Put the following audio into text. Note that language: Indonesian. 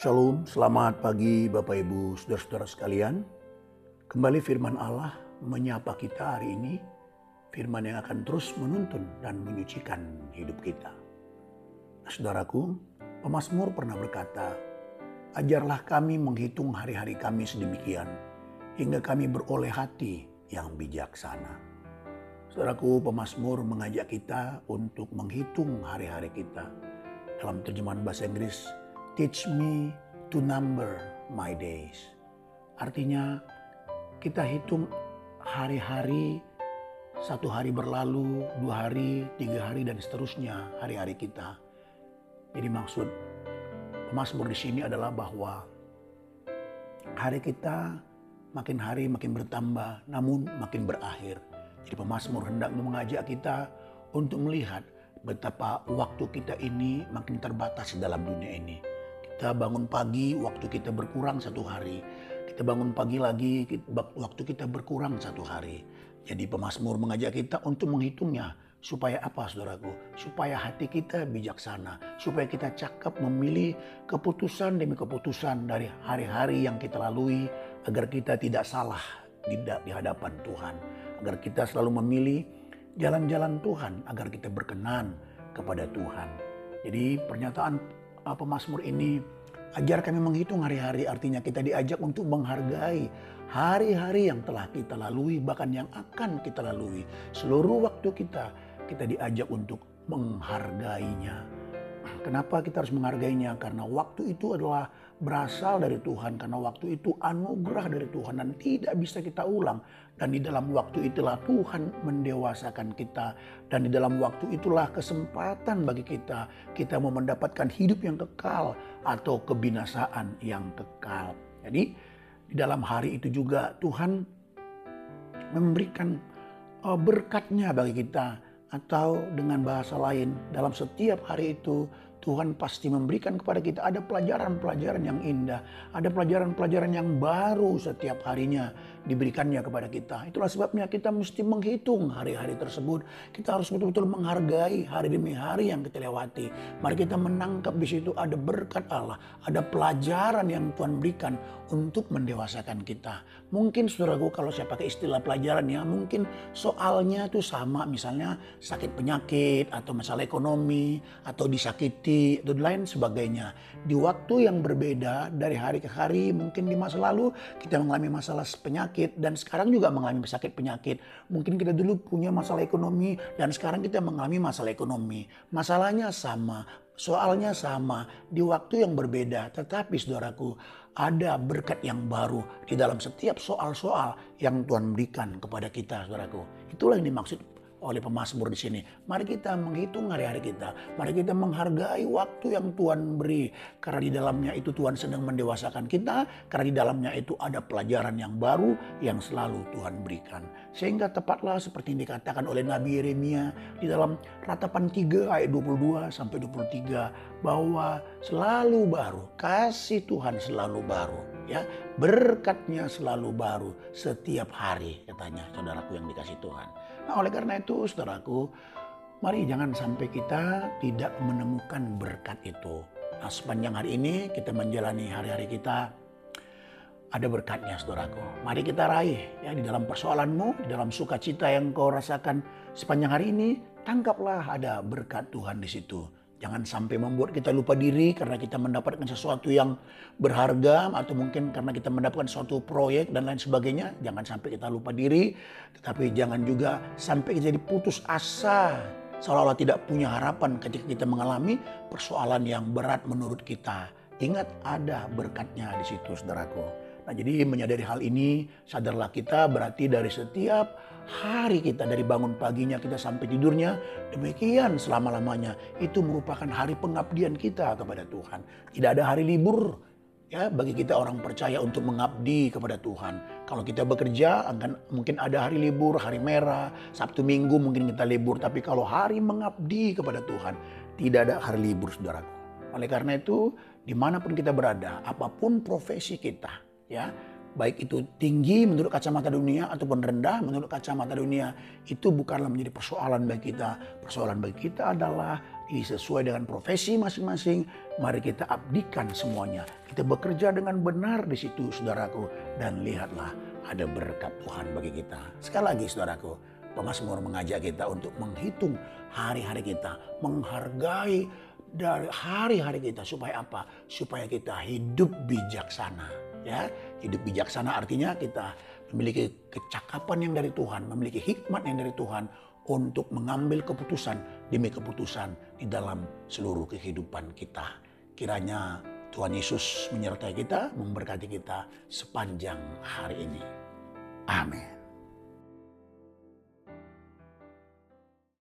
Shalom, selamat pagi Bapak Ibu Saudara-saudara sekalian. Kembali firman Allah menyapa kita hari ini, firman yang akan terus menuntun dan menyucikan hidup kita. Nah, saudaraku, pemazmur pernah berkata, Ajarlah kami menghitung hari-hari kami sedemikian, hingga kami beroleh hati yang bijaksana. Saudaraku, pemazmur mengajak kita untuk menghitung hari-hari kita. Dalam terjemahan bahasa Inggris, Teach me to number my days. Artinya kita hitung hari-hari, satu hari berlalu, dua hari, tiga hari, dan seterusnya hari-hari kita. Jadi maksud Pemazmur di sini adalah bahwa hari kita makin hari makin bertambah, namun makin berakhir. Jadi pemazmur hendak mengajak kita untuk melihat betapa waktu kita ini makin terbatas dalam dunia ini. Kita bangun pagi, waktu kita berkurang satu hari. Kita bangun pagi lagi, waktu kita berkurang satu hari. Jadi pemazmur mengajak kita untuk menghitungnya Supaya apa saudaraku? Supaya hati kita bijaksana. Supaya kita cakap memilih keputusan demi keputusan dari hari-hari yang kita lalui. Agar kita tidak salah tidak di hadapan Tuhan. Agar kita selalu memilih jalan-jalan Tuhan. Agar kita berkenan kepada Tuhan. Jadi pernyataan uh, pemazmur ini ajar kami menghitung hari-hari artinya kita diajak untuk menghargai hari-hari yang telah kita lalui bahkan yang akan kita lalui seluruh waktu kita kita diajak untuk menghargainya. Kenapa kita harus menghargainya? Karena waktu itu adalah berasal dari Tuhan. Karena waktu itu anugerah dari Tuhan dan tidak bisa kita ulang. Dan di dalam waktu itulah Tuhan mendewasakan kita. Dan di dalam waktu itulah kesempatan bagi kita. Kita mau mendapatkan hidup yang kekal atau kebinasaan yang kekal. Jadi di dalam hari itu juga Tuhan memberikan eh, berkatnya bagi kita atau dengan bahasa lain, dalam setiap hari itu Tuhan pasti memberikan kepada kita ada pelajaran-pelajaran yang indah, ada pelajaran-pelajaran yang baru setiap harinya diberikannya kepada kita. Itulah sebabnya kita mesti menghitung hari-hari tersebut. Kita harus betul-betul menghargai hari demi hari yang kita lewati. Mari kita menangkap di situ ada berkat Allah, ada pelajaran yang Tuhan berikan untuk mendewasakan kita. Mungkin saudaraku kalau saya pakai istilah pelajaran ya, mungkin soalnya itu sama misalnya sakit penyakit atau masalah ekonomi atau disakiti sakit dan lain sebagainya. Di waktu yang berbeda dari hari ke hari, mungkin di masa lalu kita mengalami masalah penyakit dan sekarang juga mengalami sakit penyakit. Mungkin kita dulu punya masalah ekonomi dan sekarang kita mengalami masalah ekonomi. Masalahnya sama, soalnya sama di waktu yang berbeda. Tetapi saudaraku, ada berkat yang baru di dalam setiap soal-soal yang Tuhan berikan kepada kita, saudaraku. Itulah yang dimaksud oleh pemazmur di sini. Mari kita menghitung hari-hari kita. Mari kita menghargai waktu yang Tuhan beri. Karena di dalamnya itu Tuhan sedang mendewasakan kita. Karena di dalamnya itu ada pelajaran yang baru yang selalu Tuhan berikan. Sehingga tepatlah seperti yang dikatakan oleh Nabi Yeremia di dalam ratapan 3 ayat 22 sampai 23 bahwa selalu baru, kasih Tuhan selalu baru, ya. Berkatnya selalu baru setiap hari katanya saudaraku yang dikasih Tuhan. Nah oleh karena itu saudaraku, mari jangan sampai kita tidak menemukan berkat itu. Nah sepanjang hari ini kita menjalani hari-hari kita ada berkatnya saudaraku. Mari kita raih ya di dalam persoalanmu, di dalam sukacita yang kau rasakan sepanjang hari ini, tangkaplah ada berkat Tuhan di situ. Jangan sampai membuat kita lupa diri karena kita mendapatkan sesuatu yang berharga atau mungkin karena kita mendapatkan suatu proyek dan lain sebagainya. Jangan sampai kita lupa diri, tetapi jangan juga sampai jadi putus asa seolah-olah tidak punya harapan ketika kita mengalami persoalan yang berat menurut kita. Ingat ada berkatnya di situ saudaraku. Nah, jadi menyadari hal ini, sadarlah kita berarti dari setiap hari kita dari bangun paginya kita sampai tidurnya, demikian selama-lamanya itu merupakan hari pengabdian kita kepada Tuhan. Tidak ada hari libur ya bagi kita orang percaya untuk mengabdi kepada Tuhan. Kalau kita bekerja akan mungkin ada hari libur, hari merah, Sabtu Minggu mungkin kita libur, tapi kalau hari mengabdi kepada Tuhan tidak ada hari libur saudaraku. Oleh karena itu di mana pun kita berada, apa pun profesi kita, ya baik itu tinggi menurut kacamata dunia ataupun rendah menurut kacamata dunia itu bukanlah menjadi persoalan bagi kita persoalan bagi kita adalah sesuai dengan profesi masing-masing mari kita abdikan semuanya Kita bekerja dengan benar di situ saudaraku. Dan lihatlah ada berkat Tuhan bagi kita. Sekali lagi saudaraku, Pemasmur mengajak kita untuk menghitung hari-hari kita. Menghargai dari hari-hari kita. Supaya apa? Supaya kita hidup bijaksana. Ya, hidup bijaksana artinya kita memiliki kecakapan yang dari Tuhan, memiliki hikmat yang dari Tuhan untuk mengambil keputusan demi keputusan di dalam seluruh kehidupan kita. Kiranya Tuhan Yesus menyertai kita, memberkati kita sepanjang hari ini. Amin.